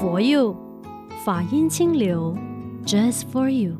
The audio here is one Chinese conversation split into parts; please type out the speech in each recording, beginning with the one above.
For you，，法音清流，Just for you。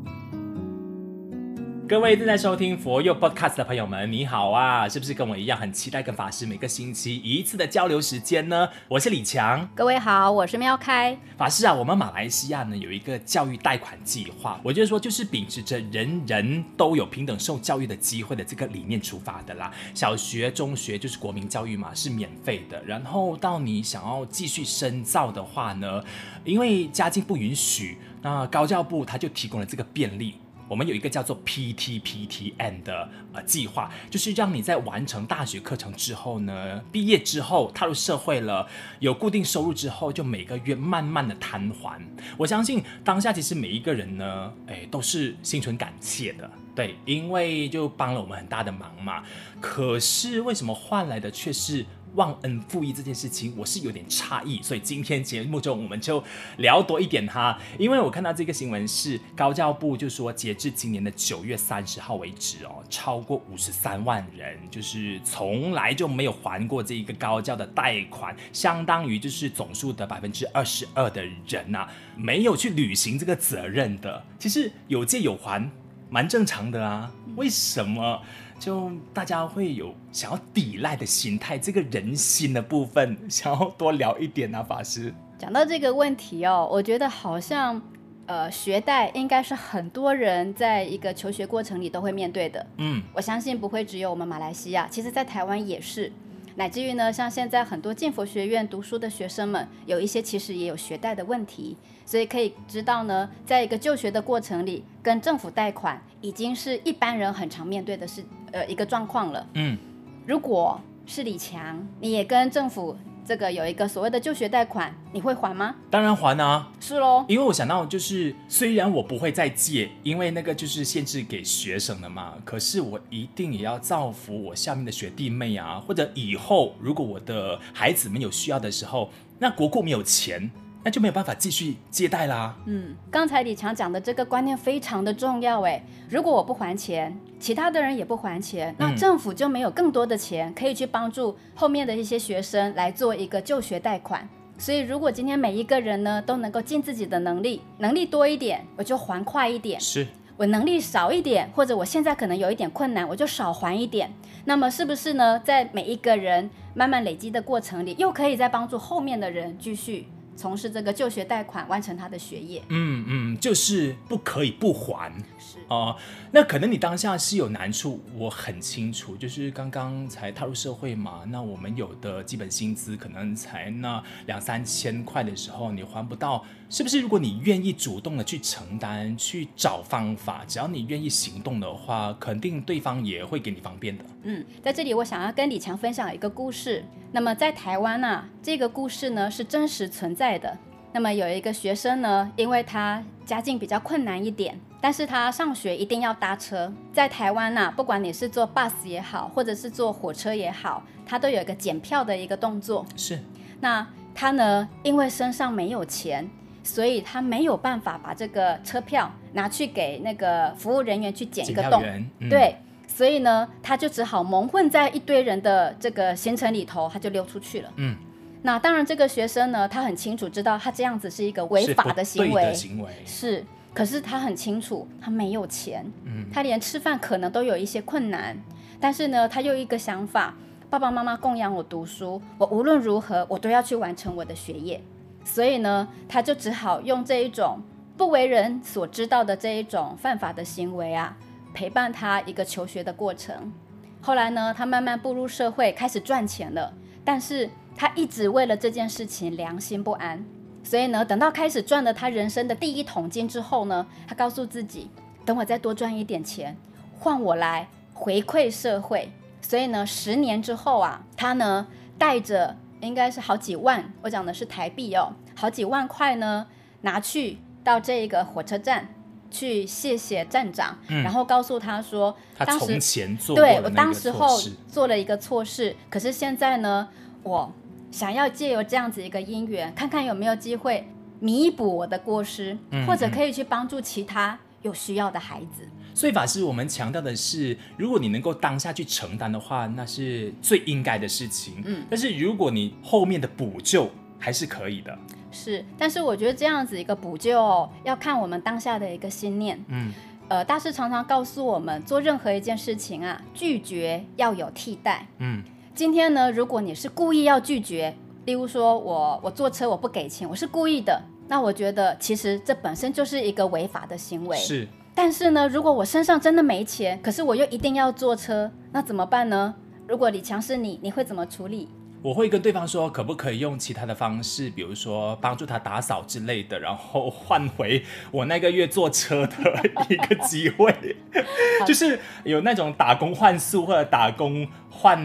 各位正在收听佛佑 Podcast 的朋友们，你好啊！是不是跟我一样很期待跟法师每个星期一次的交流时间呢？我是李强，各位好，我是喵开。法师啊，我们马来西亚呢有一个教育贷款计划，我觉得说就是秉持着人人都有平等受教育的机会的这个理念出发的啦。小学、中学就是国民教育嘛，是免费的。然后到你想要继续深造的话呢，因为家境不允许，那高教部他就提供了这个便利。我们有一个叫做 PTPTN 的呃计划，就是让你在完成大学课程之后呢，毕业之后踏入社会了，有固定收入之后，就每个月慢慢的摊还。我相信当下其实每一个人呢，哎，都是心存感谢的，对，因为就帮了我们很大的忙嘛。可是为什么换来的却是？忘恩负义这件事情，我是有点诧异，所以今天节目中我们就聊多一点哈。因为我看到这个新闻是高教部就说，截至今年的九月三十号为止哦，超过五十三万人就是从来就没有还过这一个高教的贷款，相当于就是总数的百分之二十二的人呐、没有去履行这个责任的。其实有借有还，蛮正常的啊。为什么？就大家会有想要抵赖的心态，这个人心的部分，想要多聊一点啊，法师。讲到这个问题哦，我觉得好像，呃，学贷应该是很多人在一个求学过程里都会面对的。嗯，我相信不会只有我们马来西亚，其实在台湾也是。乃至于呢，像现在很多进佛学院读书的学生们，有一些其实也有学贷的问题，所以可以知道呢，在一个就学的过程里，跟政府贷款已经是一般人很常面对的是呃一个状况了。嗯，如果是李强，你也跟政府。这个有一个所谓的就学贷款，你会还吗？当然还啊，是喽。因为我想到就是，虽然我不会再借，因为那个就是限制给学生的嘛。可是我一定也要造福我下面的学弟妹啊，或者以后如果我的孩子们有需要的时候，那国库没有钱。那就没有办法继续借贷啦。嗯，刚才李强讲的这个观念非常的重要诶。如果我不还钱，其他的人也不还钱，那政府就没有更多的钱可以去帮助后面的一些学生来做一个就学贷款。所以，如果今天每一个人呢都能够尽自己的能力，能力多一点，我就还快一点；是我能力少一点，或者我现在可能有一点困难，我就少还一点。那么，是不是呢？在每一个人慢慢累积的过程里，又可以再帮助后面的人继续。从事这个就学贷款，完成他的学业。嗯嗯，就是不可以不还。是哦、呃，那可能你当下是有难处，我很清楚。就是刚刚才踏入社会嘛，那我们有的基本薪资可能才那两三千块的时候，你还不到，是不是？如果你愿意主动的去承担，去找方法，只要你愿意行动的话，肯定对方也会给你方便的。嗯，在这里我想要跟李强分享一个故事。那么在台湾呢、啊，这个故事呢是真实存在的。那么有一个学生呢，因为他家境比较困难一点，但是他上学一定要搭车。在台湾呢、啊，不管你是坐 bus 也好，或者是坐火车也好，他都有一个检票的一个动作。是。那他呢，因为身上没有钱，所以他没有办法把这个车票拿去给那个服务人员去检一个洞。嗯、对。所以呢，他就只好蒙混在一堆人的这个行程里头，他就溜出去了。嗯，那当然，这个学生呢，他很清楚知道他这样子是一个违法的行为，行为是。可是他很清楚，他没有钱，嗯，他连吃饭可能都有一些困难。但是呢，他又一个想法：爸爸妈妈供养我读书，我无论如何我都要去完成我的学业。所以呢，他就只好用这一种不为人所知道的这一种犯法的行为啊。陪伴他一个求学的过程，后来呢，他慢慢步入社会，开始赚钱了。但是他一直为了这件事情良心不安，所以呢，等到开始赚了他人生的第一桶金之后呢，他告诉自己，等我再多赚一点钱，换我来回馈社会。所以呢，十年之后啊，他呢带着应该是好几万，我讲的是台币哦，好几万块呢，拿去到这个火车站。去谢谢站长，嗯、然后告诉他说，他从前做对我当时候做了一个错事，可是现在呢，我想要借由这样子一个因缘，看看有没有机会弥补我的过失，嗯、或者可以去帮助其他有需要的孩子。所以法师，我们强调的是，如果你能够当下去承担的话，那是最应该的事情。嗯，但是如果你后面的补救还是可以的。是，但是我觉得这样子一个补救要看我们当下的一个心念。嗯，呃，大师常常告诉我们，做任何一件事情啊，拒绝要有替代。嗯，今天呢，如果你是故意要拒绝，例如说我我坐车我不给钱，我是故意的，那我觉得其实这本身就是一个违法的行为。是。但是呢，如果我身上真的没钱，可是我又一定要坐车，那怎么办呢？如果李强是你，你会怎么处理？我会跟对方说，可不可以用其他的方式，比如说帮助他打扫之类的，然后换回我那个月坐车的一个机会，就是有那种打工换宿或者打工换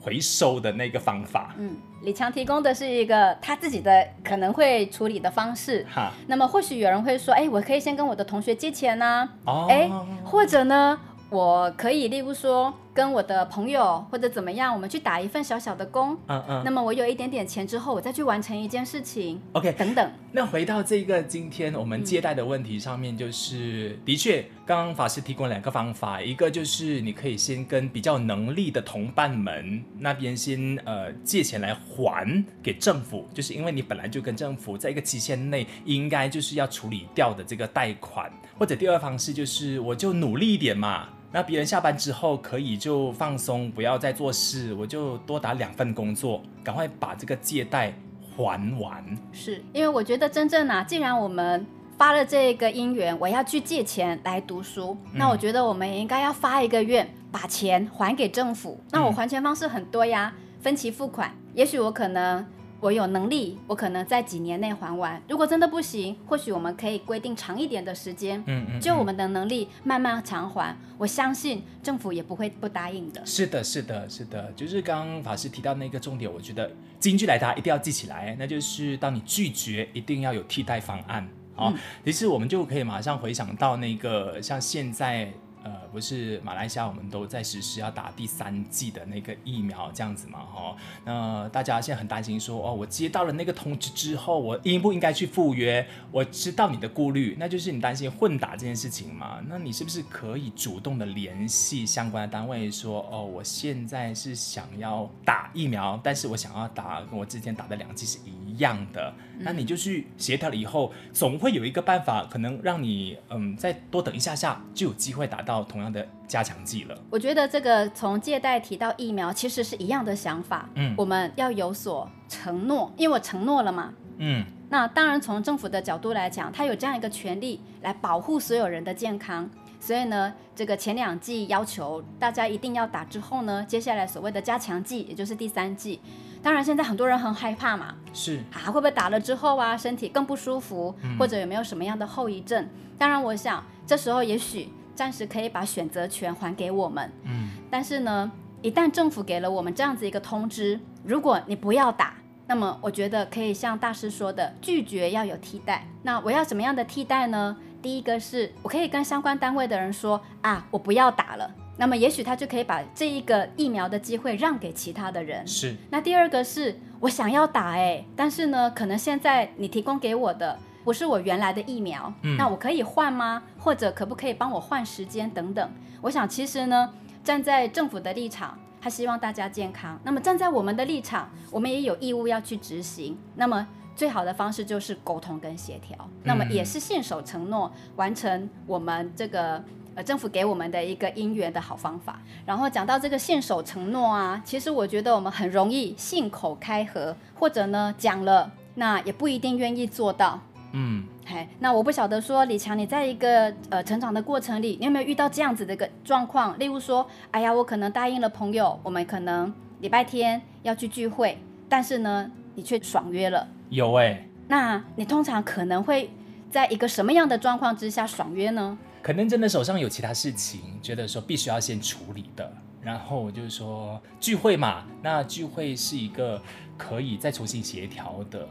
回收的那个方法。嗯，李强提供的是一个他自己的可能会处理的方式。哈，那么或许有人会说，哎，我可以先跟我的同学借钱呢、啊。哦，哎，或者呢？我可以，例如说，跟我的朋友或者怎么样，我们去打一份小小的工，嗯嗯，那么我有一点点钱之后，我再去完成一件事情，OK，等等。那回到这个今天我们借贷的问题上面，就是、嗯、的确，刚刚法师提供两个方法，一个就是你可以先跟比较能力的同伴们那边先呃借钱来还给政府，就是因为你本来就跟政府在一个期限内应该就是要处理掉的这个贷款，或者第二方式就是我就努力一点嘛。那别人下班之后可以就放松，不要再做事，我就多打两份工作，赶快把这个借贷还完。是因为我觉得真正啊，既然我们发了这个因缘，我要去借钱来读书，嗯、那我觉得我们也应该要发一个愿，把钱还给政府。那我还钱方式很多呀，嗯、分期付款，也许我可能。我有能力，我可能在几年内还完。如果真的不行，或许我们可以规定长一点的时间，嗯嗯，就我们的能力慢慢偿还。我相信政府也不会不答应的。是的，是的，是的，就是刚刚法师提到那个重点，我觉得金句来答一定要记起来，那就是当你拒绝，一定要有替代方案。好，嗯，其实我们就可以马上回想到那个像现在。不是马来西亚，我们都在实施要打第三剂的那个疫苗，这样子嘛，哈。那大家现在很担心说，哦，我接到了那个通知之后，我应不应该去赴约？我知道你的顾虑，那就是你担心混打这件事情嘛。那你是不是可以主动的联系相关的单位，说，哦，我现在是想要打疫苗，但是我想要打跟我之前打的两剂是一样的。那你就去协调了以后，总会有一个办法，可能让你嗯再多等一下下，就有机会达到同样的加强剂了。我觉得这个从借贷提到疫苗，其实是一样的想法。嗯，我们要有所承诺，因为我承诺了嘛。嗯，那当然从政府的角度来讲，他有这样一个权利来保护所有人的健康。所以呢，这个前两季要求大家一定要打之后呢，接下来所谓的加强剂，也就是第三剂。当然，现在很多人很害怕嘛，是啊，会不会打了之后啊，身体更不舒服，嗯、或者有没有什么样的后遗症？当然，我想这时候也许暂时可以把选择权还给我们。嗯，但是呢，一旦政府给了我们这样子一个通知，如果你不要打，那么我觉得可以像大师说的，拒绝要有替代。那我要什么样的替代呢？第一个是我可以跟相关单位的人说啊，我不要打了。那么也许他就可以把这一个疫苗的机会让给其他的人。是。那第二个是我想要打哎，但是呢，可能现在你提供给我的不是我原来的疫苗，嗯，那我可以换吗？或者可不可以帮我换时间等等？我想其实呢，站在政府的立场，他希望大家健康。那么站在我们的立场，我们也有义务要去执行。那么最好的方式就是沟通跟协调。那么也是信守承诺，完成我们这个。政府给我们的一个姻缘的好方法。然后讲到这个信守承诺啊，其实我觉得我们很容易信口开河，或者呢讲了，那也不一定愿意做到。嗯，嘿，那我不晓得说李强，你在一个呃成长的过程里，你有没有遇到这样子的一个状况？例如说，哎呀，我可能答应了朋友，我们可能礼拜天要去聚会，但是呢，你却爽约了。有哎、欸，那你通常可能会在一个什么样的状况之下爽约呢？可能真的手上有其他事情，觉得说必须要先处理的，然后就是说聚会嘛，那聚会是一个可以再重新协调的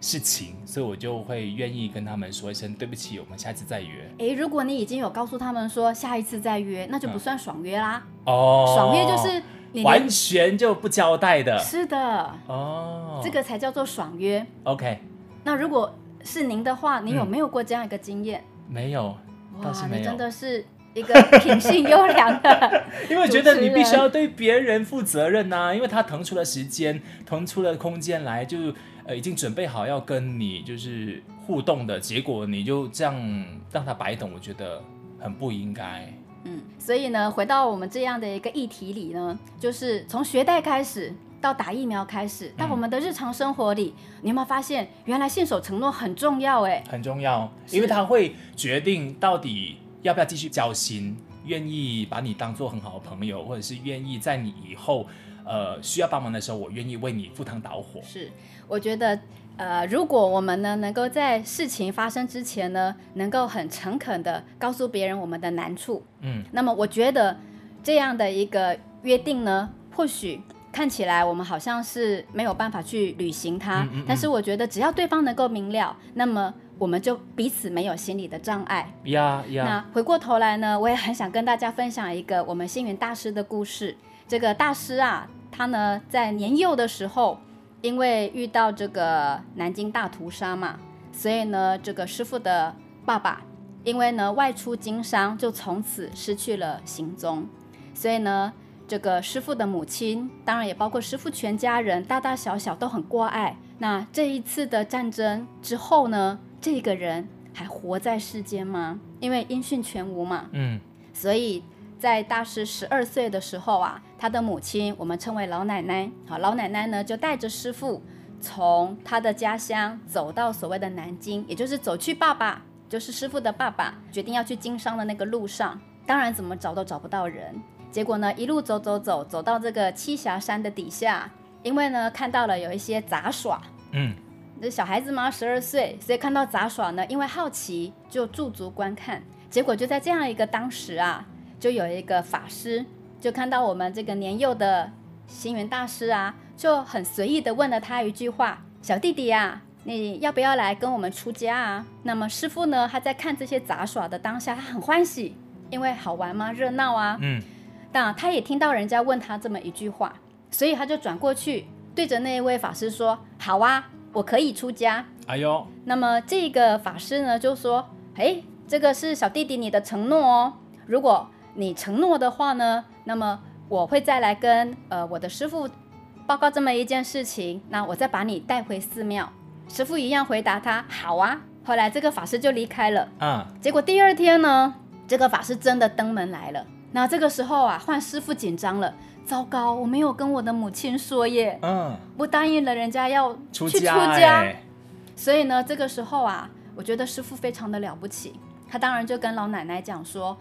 事情，所以我就会愿意跟他们说一声对不起，我们下次再约。诶，如果你已经有告诉他们说下一次再约，那就不算爽约啦。嗯、哦，爽约就是你完全就不交代的。是的。哦，这个才叫做爽约。OK。那如果是您的话，你有没有过这样一个经验？嗯、没有。哇，你真的是一个品性优良的，因为觉得你必须要对别人负责任呐、啊，因为他腾出了时间，腾出了空间来，就呃已经准备好要跟你就是互动的结果，你就这样让他白等，我觉得很不应该。嗯，所以呢，回到我们这样的一个议题里呢，就是从学贷开始到打疫苗开始，到我们的日常生活里，嗯、你有没有发现，原来信守承诺很重要？哎，很重要，因为他会决定到底。要不要继续交心？愿意把你当做很好的朋友，或者是愿意在你以后，呃，需要帮忙的时候，我愿意为你赴汤蹈火。是，我觉得，呃，如果我们呢，能够在事情发生之前呢，能够很诚恳的告诉别人我们的难处，嗯，那么我觉得这样的一个约定呢，或许看起来我们好像是没有办法去履行它，嗯嗯嗯，但是我觉得只要对方能够明了，那么。我们就彼此没有心理的障碍。呀呀。那回过头来呢，我也很想跟大家分享一个我们星云大师的故事。这个大师啊，他呢在年幼的时候，因为遇到这个南京大屠杀嘛，所以呢，这个师傅的爸爸因为呢外出经商，就从此失去了行踪。所以呢，这个师傅的母亲，当然也包括师傅全家人，大大小小都很关爱。那这一次的战争之后呢，这个人还活在世间吗？因为音讯全无嘛。嗯，所以在大师十二岁的时候啊，他的母亲，我们称为老奶奶，好，老奶奶呢就带着师傅从他的家乡走到所谓的南京，也就是走去爸爸，就是师傅的爸爸决定要去经商的那个路上。当然怎么找都找不到人，结果呢一路走走走，走到这个栖霞山的底下，因为呢看到了有一些杂耍。嗯。这小孩子嘛，十二岁，所以看到杂耍呢，因为好奇就驻足观看。结果就在这样一个当时啊，就有一个法师就看到我们这个年幼的星云大师啊，就很随意的问了他一句话：“小弟弟啊，你要不要来跟我们出家啊？”那么师傅呢，他在看这些杂耍的当下，他很欢喜，因为好玩嘛，热闹啊。嗯。但他也听到人家问他这么一句话，所以他就转过去对着那一位法师说：“好啊。”我可以出家，哎呦，那么这个法师呢就说，哎，这个是小弟弟你的承诺哦，如果你承诺的话呢，那么我会再来跟呃我的师傅报告这么一件事情，那我再把你带回寺庙。师傅一样回答他，好啊。后来这个法师就离开了，嗯，结果第二天呢，这个法师真的登门来了，那这个时候啊，换师傅紧张了。糟糕，我没有跟我的母亲说耶。嗯，我答应了人家要去出家，欸，所以呢，这个时候啊，我觉得师傅非常的了不起。他当然就跟老奶奶讲说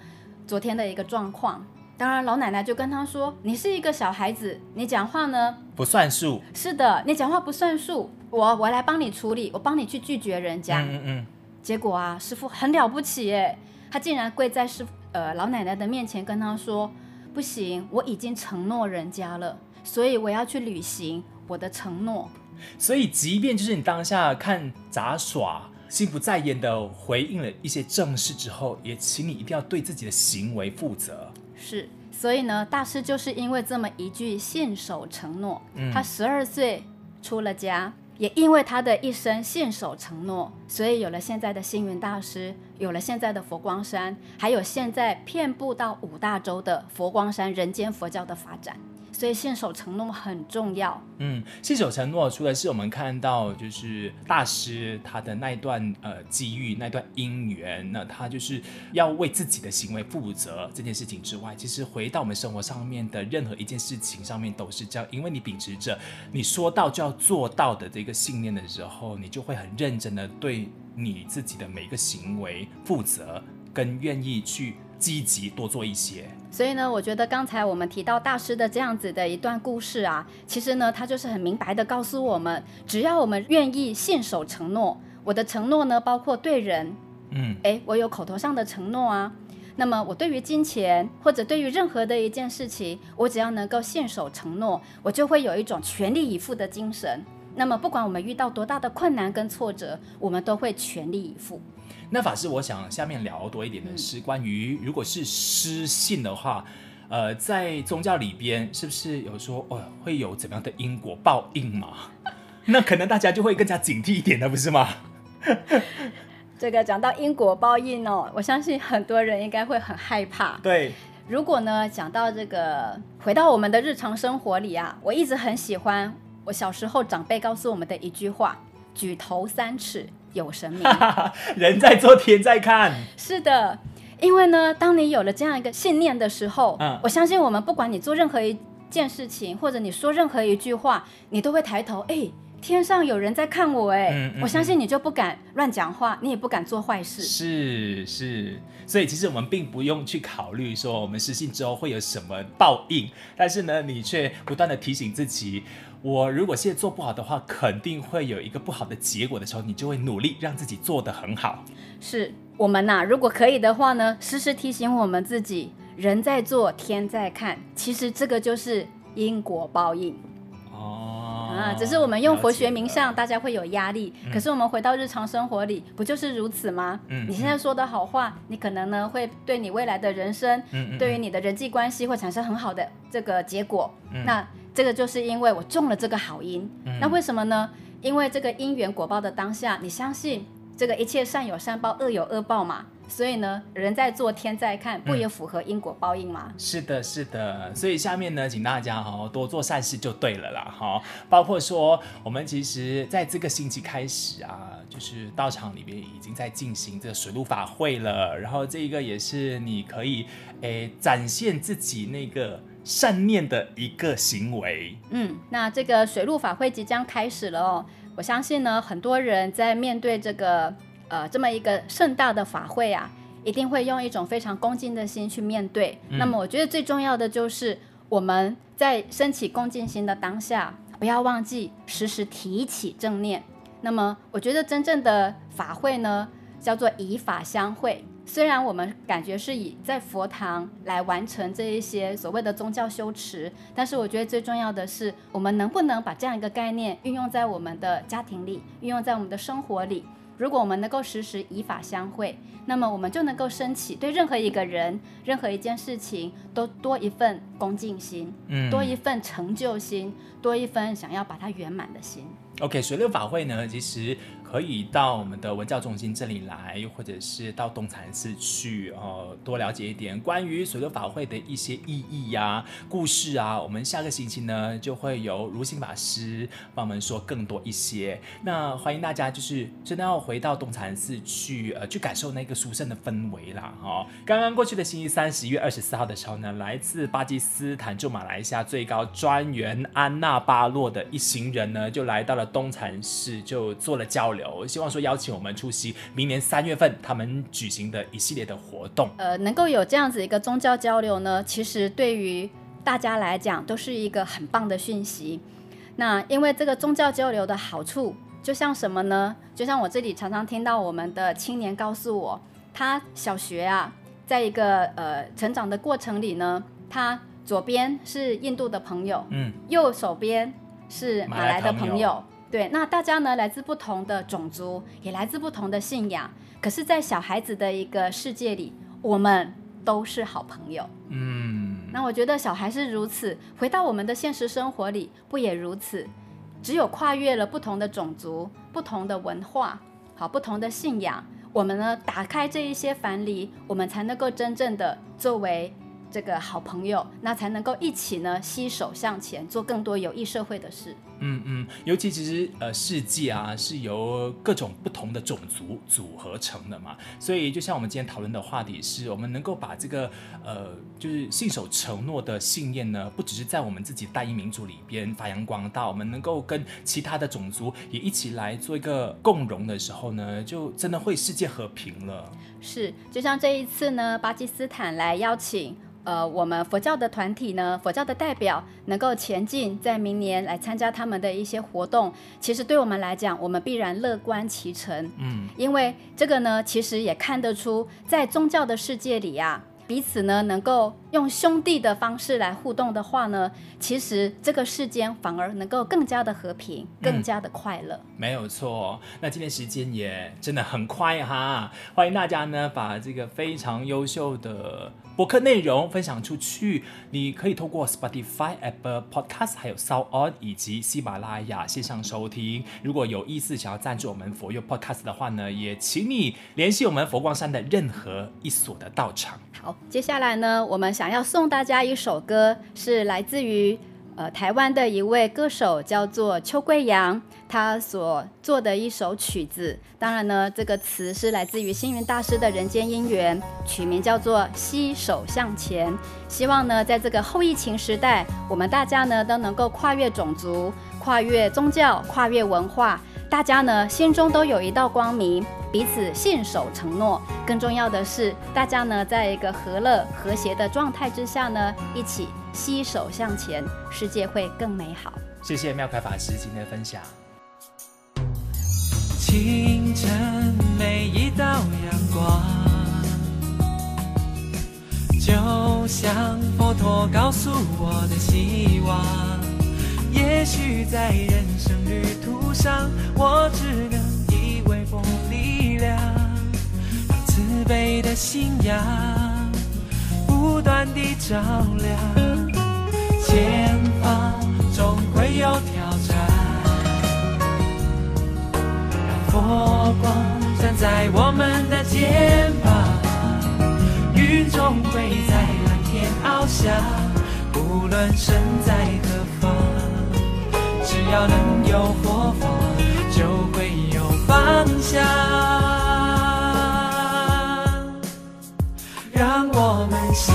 昨天的一个状况。当然，老奶奶就跟他说：“你是一个小孩子，你讲话呢不算数。是的，你讲话不算数。我我来帮你处理，我帮你去拒绝人家。嗯嗯嗯。结果啊，师傅很了不起耶，他竟然跪在师呃老奶奶的面前跟他说。”不行，我已经承诺人家了，所以我要去履行我的承诺。所以，即便就是你当下看杂耍，心不在焉的回应了一些正事之后，也请你一定要对自己的行为负责。是，所以呢，大师就是因为这么一句信守承诺，嗯、他十二岁出了家。也因为他的一生信守承诺，所以有了现在的星云大师，有了现在的佛光山，还有现在遍布到五大洲的佛光山人间佛教的发展。所以信守承诺很重要。嗯，信守承诺，除了是我们看到就是大师他的那一段呃机遇，那段因缘，那他就是要为自己的行为负责这件事情之外，其实回到我们生活上面的任何一件事情上面都是这样，因为你秉持着你说到就要做到的这个信念的时候，你就会很认真的对你自己的每一个行为负责，跟愿意去。积极多做一些，所以呢，我觉得刚才我们提到大师的这样子的一段故事啊，其实呢，他就是很明白的告诉我们，只要我们愿意信守承诺，我的承诺呢，包括对人，嗯，诶，我有口头上的承诺啊，那么我对于金钱或者对于任何的一件事情，我只要能够信守承诺，我就会有一种全力以赴的精神。那么不管我们遇到多大的困难跟挫折，我们都会全力以赴。那法师，我想下面聊多一点的是关于，如果是失信的话，呃，在宗教里边是不是有说哦会有怎么样的因果报应嘛？那可能大家就会更加警惕一点的，不是吗？这个讲到因果报应哦，我相信很多人应该会很害怕。对，如果呢讲到这个，回到我们的日常生活里啊，我一直很喜欢我小时候长辈告诉我们的一句话：“举头三尺有神明，人在做天在看。”是的，因为呢，当你有了这样一个信念的时候，嗯，我相信我们不管你做任何一件事情，或者你说任何一句话，你都会抬头，哎。天上有人在看我哎，嗯嗯、我相信你就不敢乱讲话，你也不敢做坏事。是是，所以其实我们并不用去考虑说我们失信之后会有什么报应，但是呢，你却不断的提醒自己，我如果现在做不好的话，肯定会有一个不好的结果的时候，你就会努力让自己做得很好。是我们呐、啊，如果可以的话呢，时时提醒我们自己，人在做，天在看，其实这个就是因果报应。啊，只是我们用佛学名相，大家会有压力。嗯、可是我们回到日常生活里，不就是如此吗？嗯，你现在说的好话，你可能呢会对你未来的人生，嗯，嗯对于你的人际关系会产生很好的这个结果。嗯、那这个就是因为我中了这个好因。嗯、那为什么呢？因为这个因缘果报的当下，你相信这个一切善有善报，恶有恶报嘛。所以呢，人在做，天在看，不也符合因果报应吗？嗯、是的，是的。所以下面呢，请大家哈多做善事就对了啦哈。包括说，我们其实在这个星期开始啊，就是道场里边已经在进行这个水陆法会了。然后这一个也是你可以诶展现自己那个善念的一个行为。嗯，那这个水陆法会即将开始了哦。我相信呢，很多人在面对这个。呃，这么一个盛大的法会啊，一定会用一种非常恭敬的心去面对。嗯、那么，我觉得最重要的就是我们在升起恭敬心的当下，不要忘记时时提起正念。那么，我觉得真正的法会呢，叫做以法相会。虽然我们感觉是以在佛堂来完成这一些所谓的宗教修持，但是我觉得最重要的是，我们能不能把这样一个概念运用在我们的家庭里，运用在我们的生活里。如果我们能够时时以法相会，那么我们就能够升起对任何一个人、任何一件事情都多一份恭敬心，嗯，多一份成就心，多一份想要把它圆满的心。OK，水六法会呢，其实。可以到我们的文教中心这里来，或者是到东禅寺去，呃，多了解一点关于水陆法会的一些意义呀、啊、故事啊。我们下个星期呢，就会由如心法师帮我们说更多一些。那欢迎大家，就是真的要回到东禅寺去，呃，去感受那个殊胜的氛围啦，哈、哦。刚刚过去的星期三，十一月二十四号的时候呢，来自巴基斯坦驻马来西亚最高专员安娜巴洛的一行人呢，就来到了东禅寺，就做了交流。我希望说邀请我们出席明年三月份他们举行的一系列的活动。呃，能够有这样子一个宗教交流呢，其实对于大家来讲都是一个很棒的讯息。那因为这个宗教交流的好处，就像什么呢？就像我这里常常听到我们的青年告诉我，他小学啊，在一个呃成长的过程里呢，他左边是印度的朋友，嗯，右手边是马来的朋友。对，那大家呢，来自不同的种族，也来自不同的信仰，可是，在小孩子的一个世界里，我们都是好朋友。嗯，那我觉得小孩是如此，回到我们的现实生活里，不也如此？只有跨越了不同的种族、不同的文化、好不同的信仰，我们呢，打开这一些藩篱，我们才能够真正的作为。这个好朋友，那才能够一起呢，携手向前，做更多有益社会的事。嗯嗯，尤其其实呃，世界啊是由各种不同的种族组合成的嘛，所以就像我们今天讨论的话题是，我们能够把这个呃，就是信守承诺的信念呢，不只是在我们自己大英民族里边发扬光大，我们能够跟其他的种族也一起来做一个共荣的时候呢，就真的会世界和平了。是，就像这一次呢，巴基斯坦来邀请。呃，我们佛教的团体呢，佛教的代表能够前进，在明年来参加他们的一些活动，其实对我们来讲，我们必然乐观其成。嗯，因为这个呢，其实也看得出，在宗教的世界里啊，彼此呢能够用兄弟的方式来互动的话呢，其实这个世间反而能够更加的和平，更加的快乐。嗯，没有错。那今天时间也真的很快哈，欢迎大家呢把这个非常优秀的博客内容分享出去。你可以透过 Spotify、Apple Podcast、还有 SoundOn 以及喜马拉雅线上收听。如果有意思想要赞助我们佛佑 Podcast 的话呢，也请你联系我们佛光山的任何一所的道场。好，接下来呢，我们想要送大家一首歌，是来自于呃台湾的一位歌手，叫做邱贵阳，他所做的一首曲子。当然呢，这个词是来自于星云大师的《人间姻缘》，曲名叫做《携手向前》。希望呢，在这个后疫情时代，我们大家呢都能够跨越种族、跨越宗教、跨越文化，大家呢心中都有一道光明。彼此信守承诺，更重要的是，大家呢在一个和乐和谐的状态之下呢，一起携手向前，世界会更美好。谢谢妙凯法师今天的分享。清晨每一道阳光，就像佛陀告诉我的希望。也许在人生旅途上，我只能。慈悲的信仰不断地照亮，前方总会有挑战。让佛光站在我们的肩膀，云总会在蓝天翱翔。无论身在何方，只要能有佛法，就会有方向。让我们携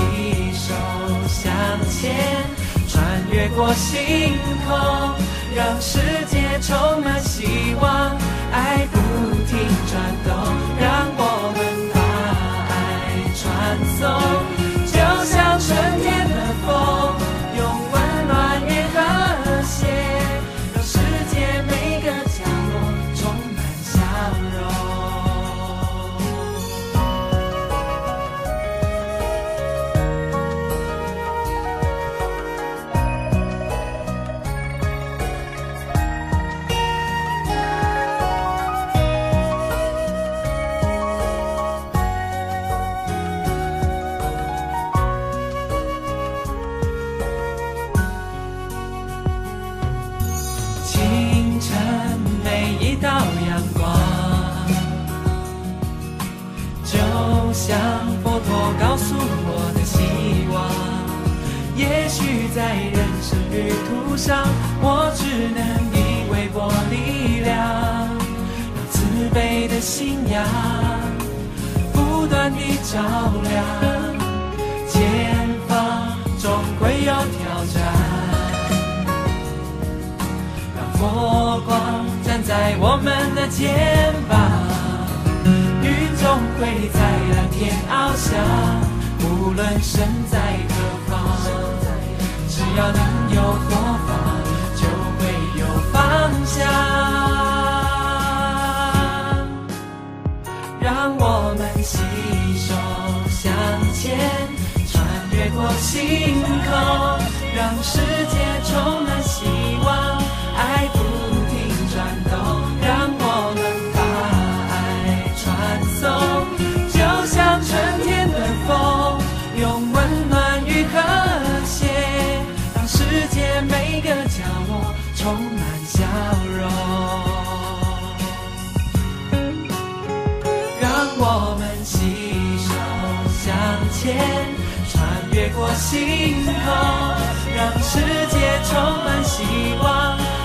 手向前，穿越过星空，让世界充满上，我只能以微薄力量，让慈悲的信仰不断地照亮前方，总会有挑战。让佛光站在我们的肩膀，云总会在蓝天翱翔，无论身在何方，只要能有。家。让我们携手向前。穿越过星空，让世界充满希望，爱不停转动，让我们把爱传送，就像春天的风，用温暖与和谐，让世界每个角落充满笑心头，让世界充满希望。